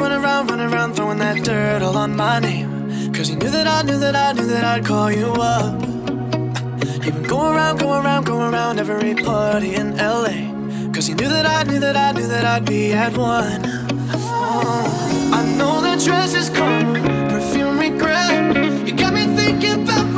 around, run around, run around, throwing that dirt all on my name. Cause you knew that I knew that I knew that I'd call you up. You've been going around, going around, going around every party in LA. Cause you knew that I knew that I knew that I'd be at one. Oh. I know that dress is karma, perfume regret. You got me thinking about.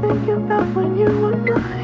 think about when you were mine.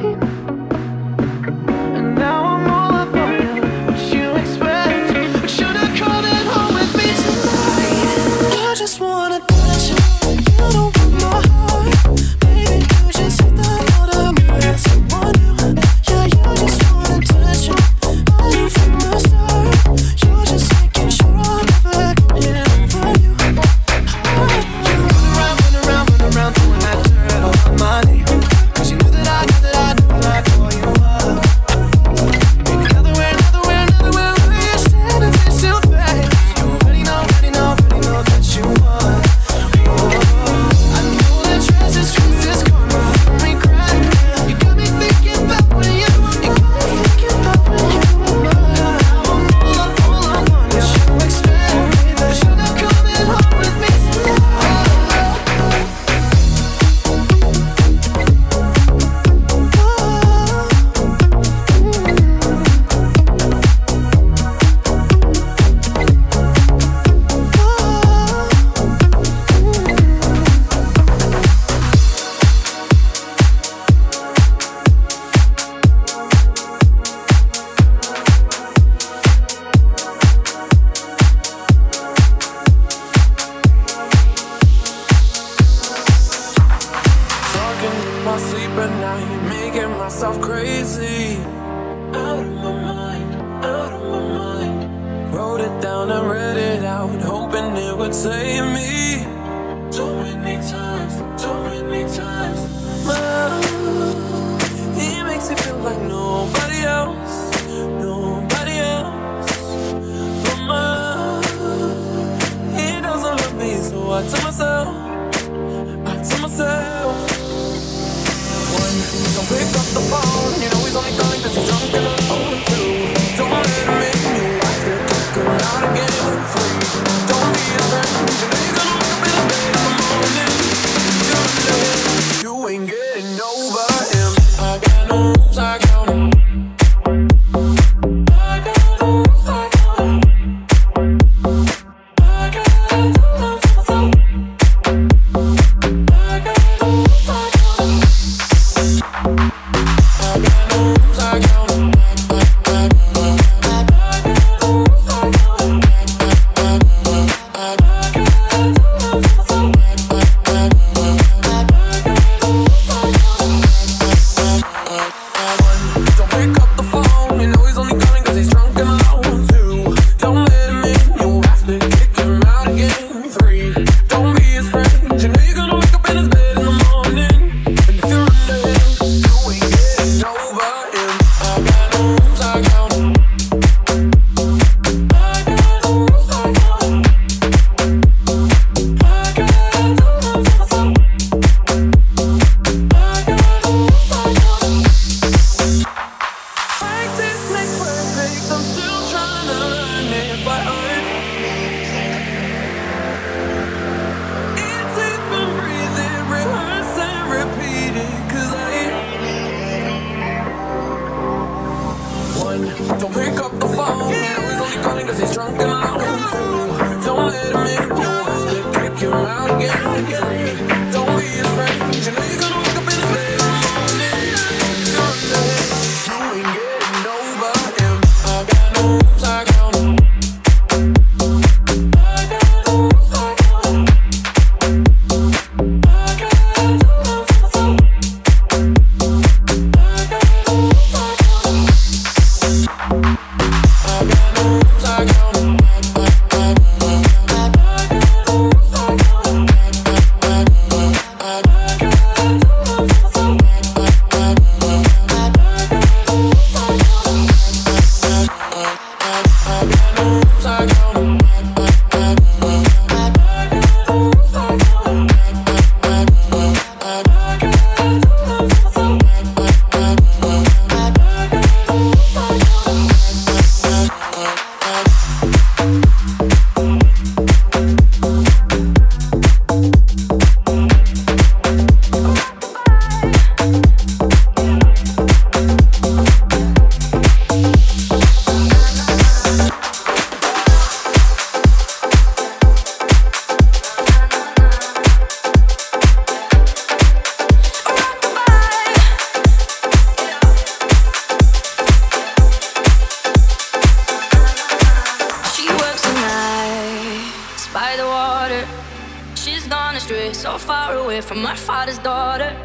astray, so far away from her father's daughter.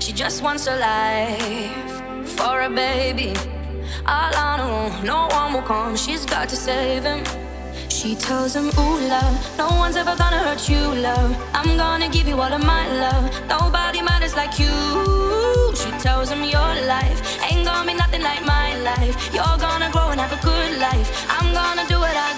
She just wants a life for a baby. All on her own, no one will come, she's got to save him. She tells him, Ooh, love, no one's ever gonna hurt you, love. I'm gonna give you all of my love. Nobody matters like you. She tells him, Your life ain't gonna be nothing like my life. You're gonna grow and have a good life. I'm gonna do what I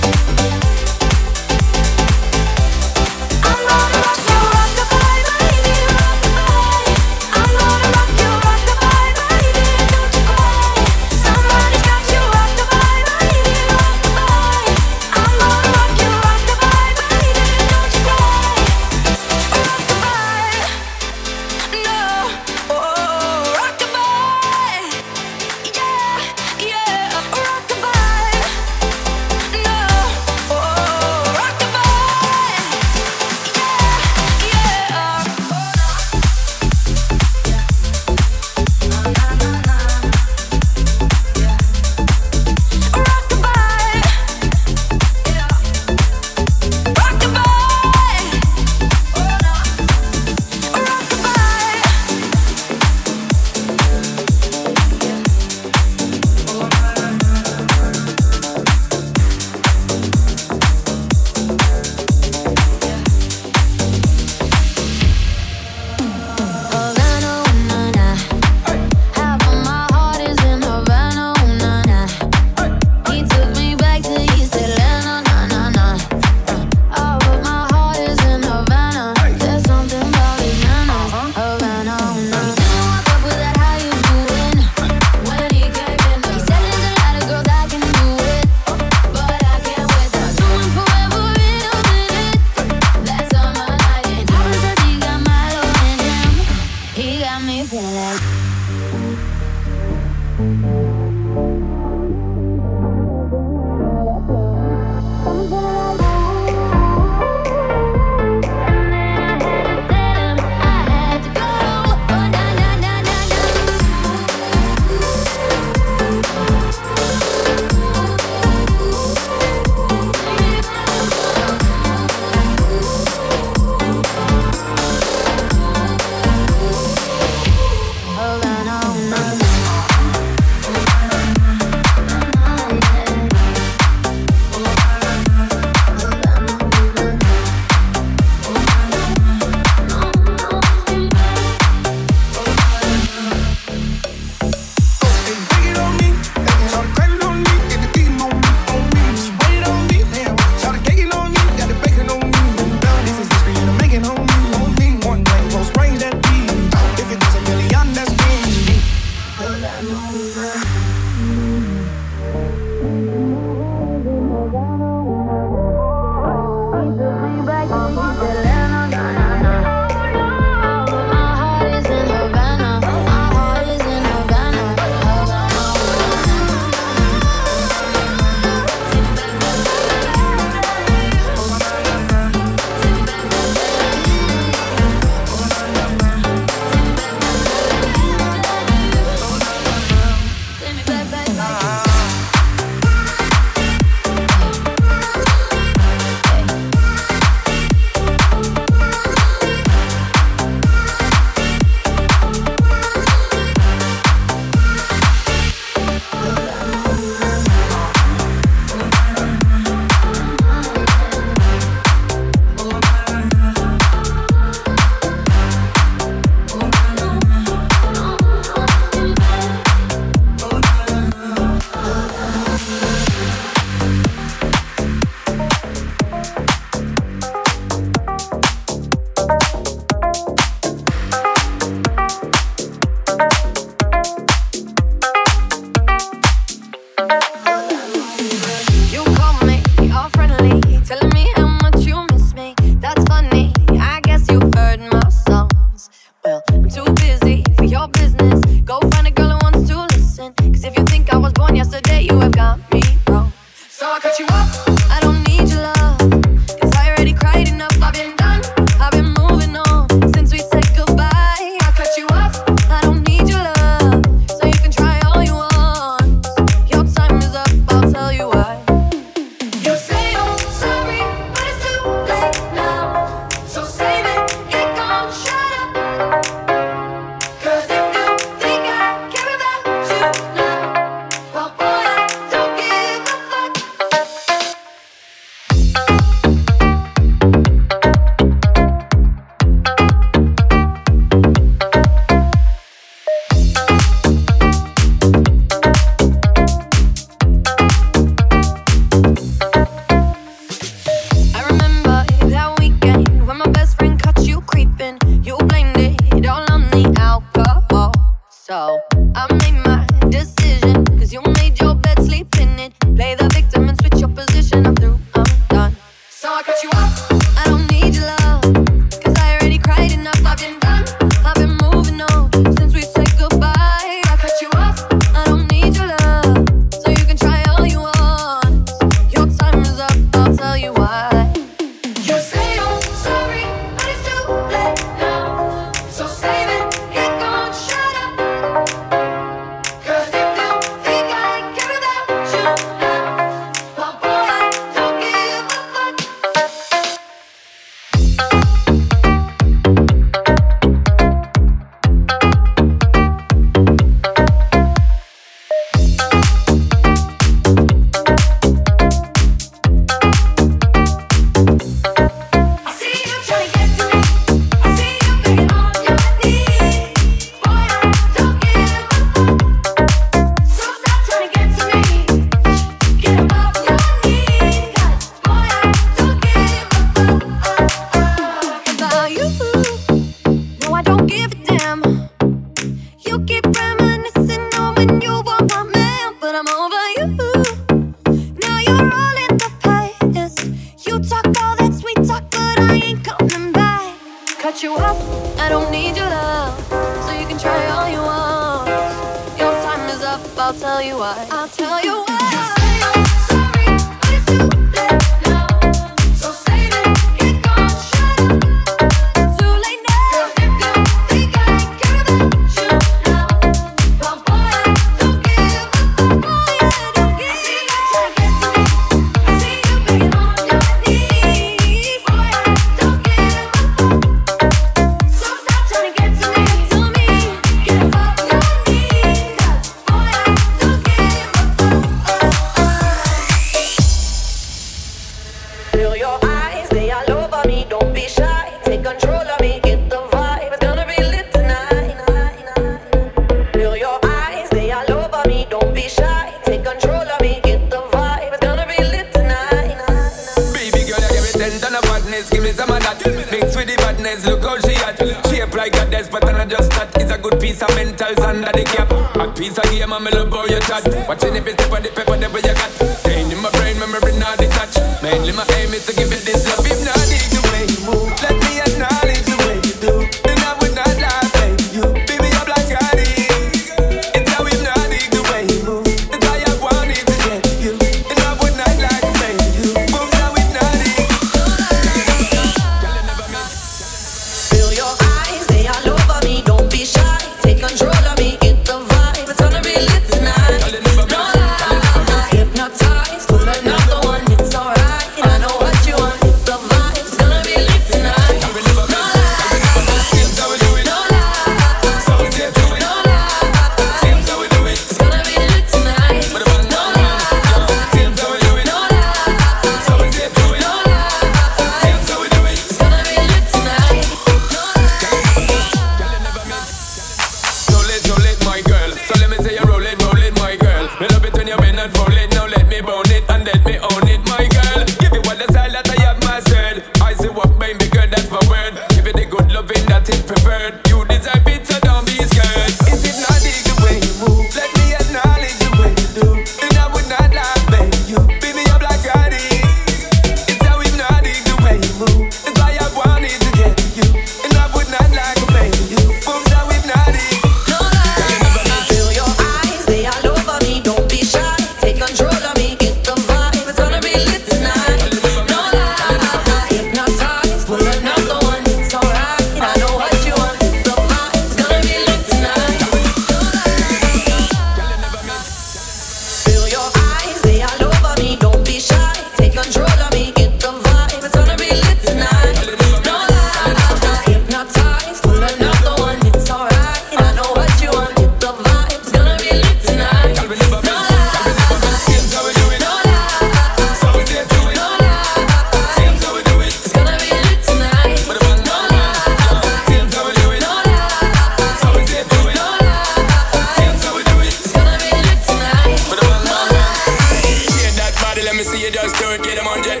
just do it, get them 100%.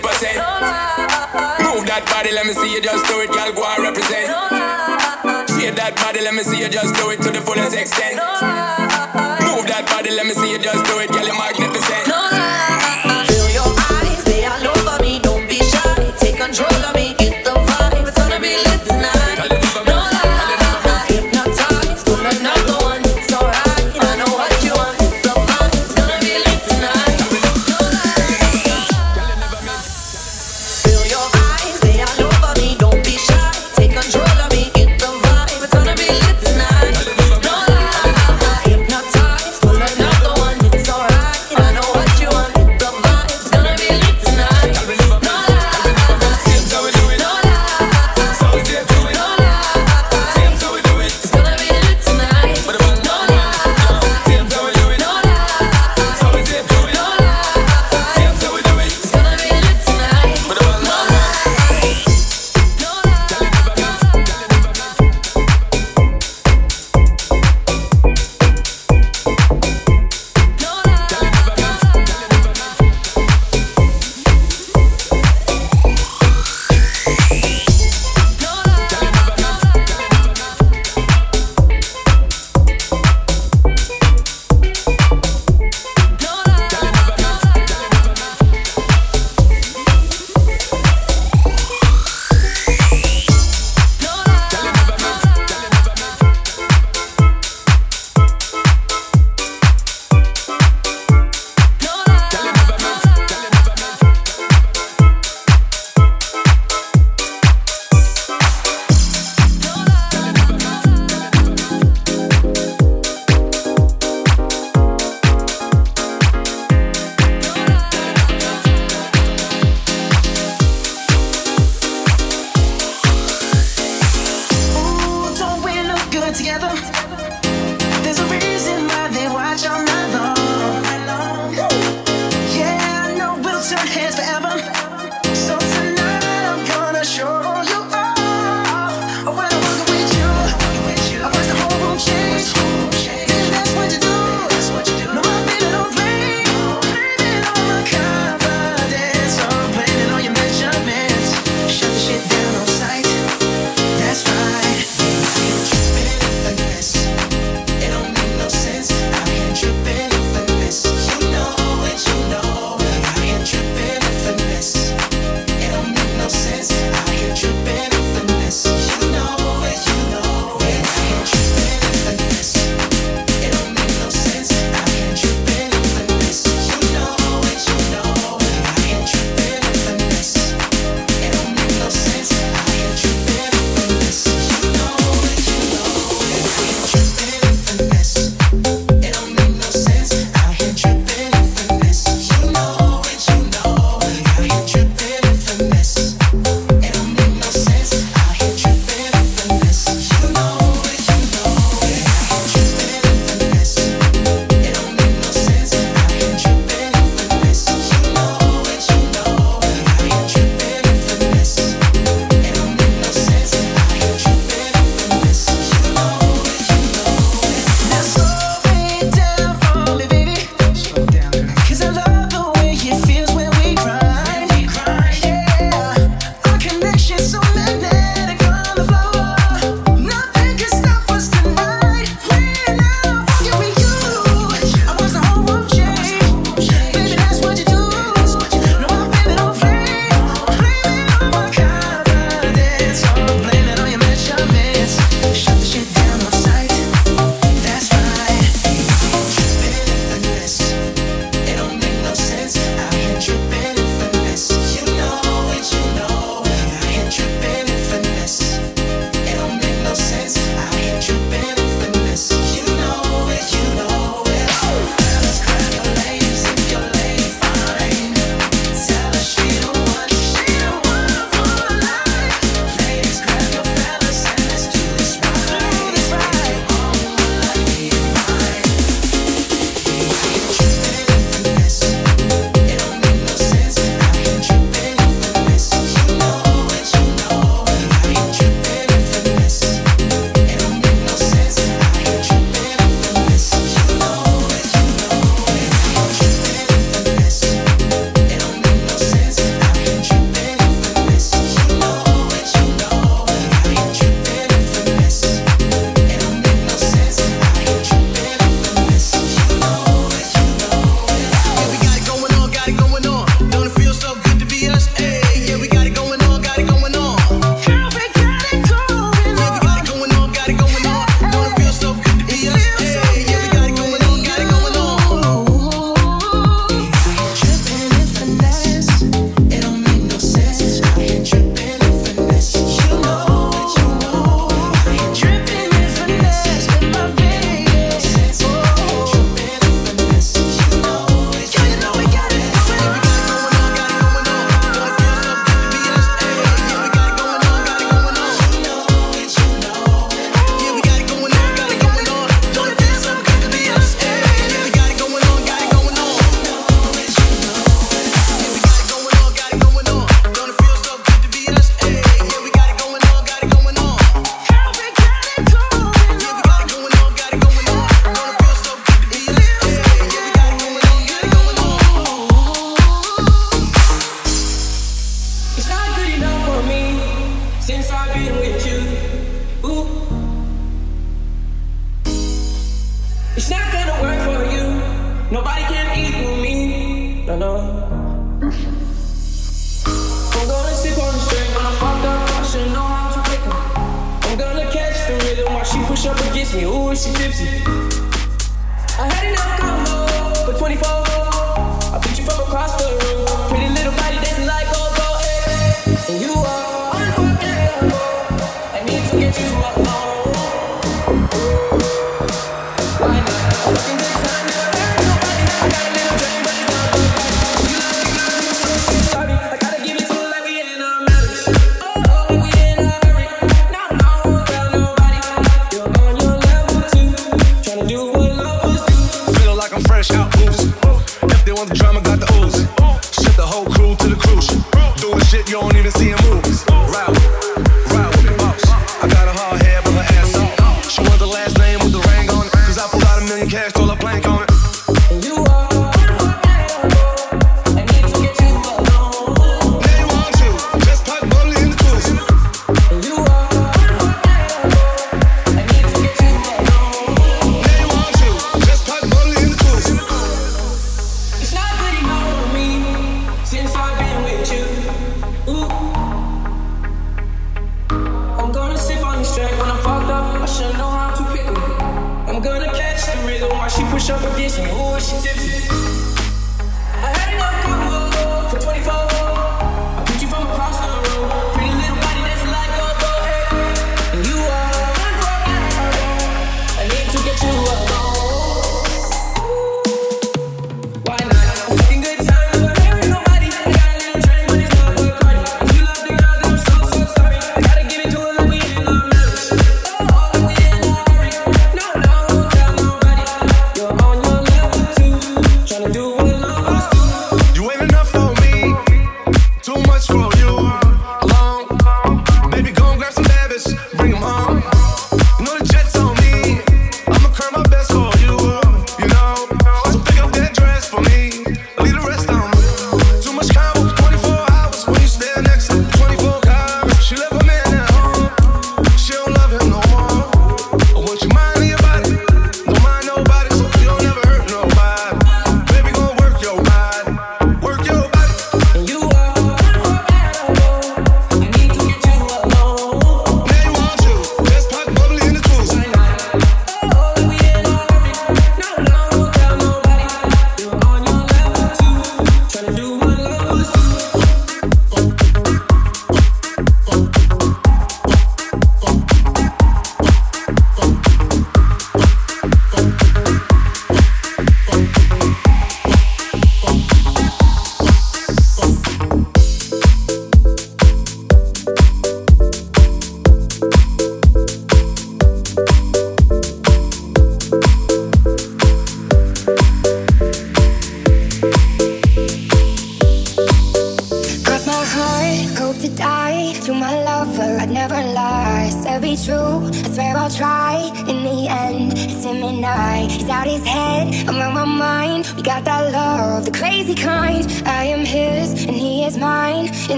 Move that body, let me see you just do it, girl, go and represent. Shake that body, let me see you just do it to the fullest extent. Move that body, let me see you just do it, girl, you're magnificent. Feel your eyes, they all over me, don't be shy, take control of me.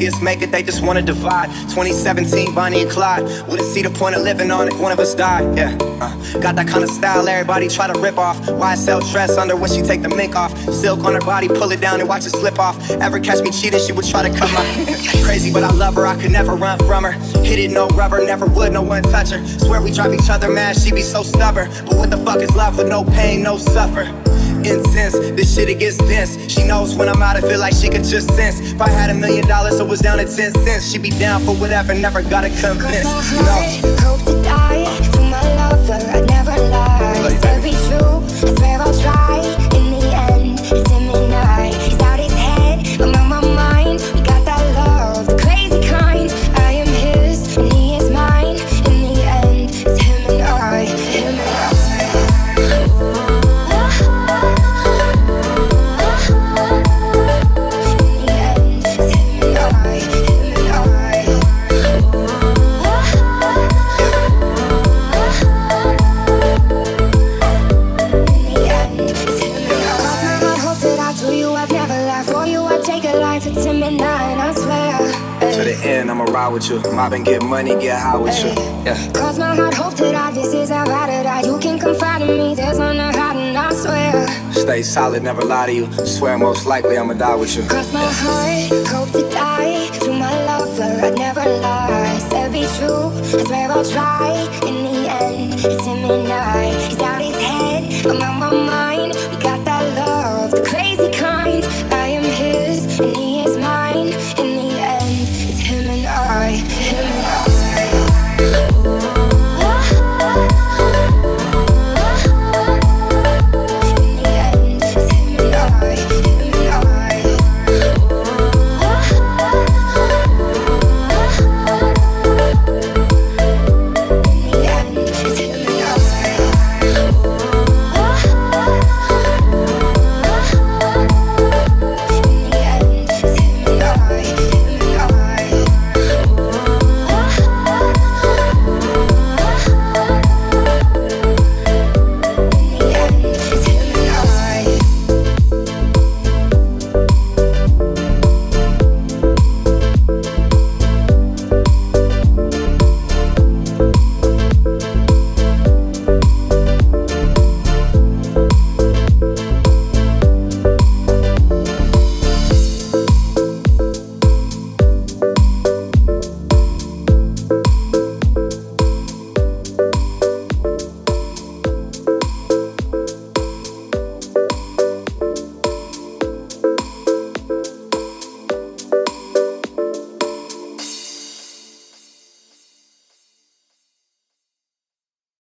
See us make it, they just wanna divide. 2017, Bonnie and Clyde. Wouldn't see the point of living on if one of us died. Yeah, uh, got that kind of style everybody try to rip off. Sell dress under when she take the mink off. Silk on her body, pull it down and watch it slip off. Ever catch me cheating, she would try to cut my. Crazy, but I love her, I could never run from her. Hit it, no rubber, never would, no one touch her. Swear we drive each other mad, she be so stubborn. But what the fuck is love with no pain, no suffer? Incense. This shit it gets dense. She knows when I'm out, I feel like she could just sense. If I had a million dollars, I was down to 10 cents. She'd be down for whatever, never gotta convince. No. Hope to die to my lover, with you. Mob and get money, get high with you. Yeah. Cross my heart, hope to die. This is how I to die. You can confide in me. There's no hiding, I swear. Stay solid, never lie to you. Swear most likely I'ma die with you. Cross my heart, hope to die. To my lover, I'd never lie. Said be true, I swear I'll try. In the end, it's him and I. He's out his head, I'm on my mind.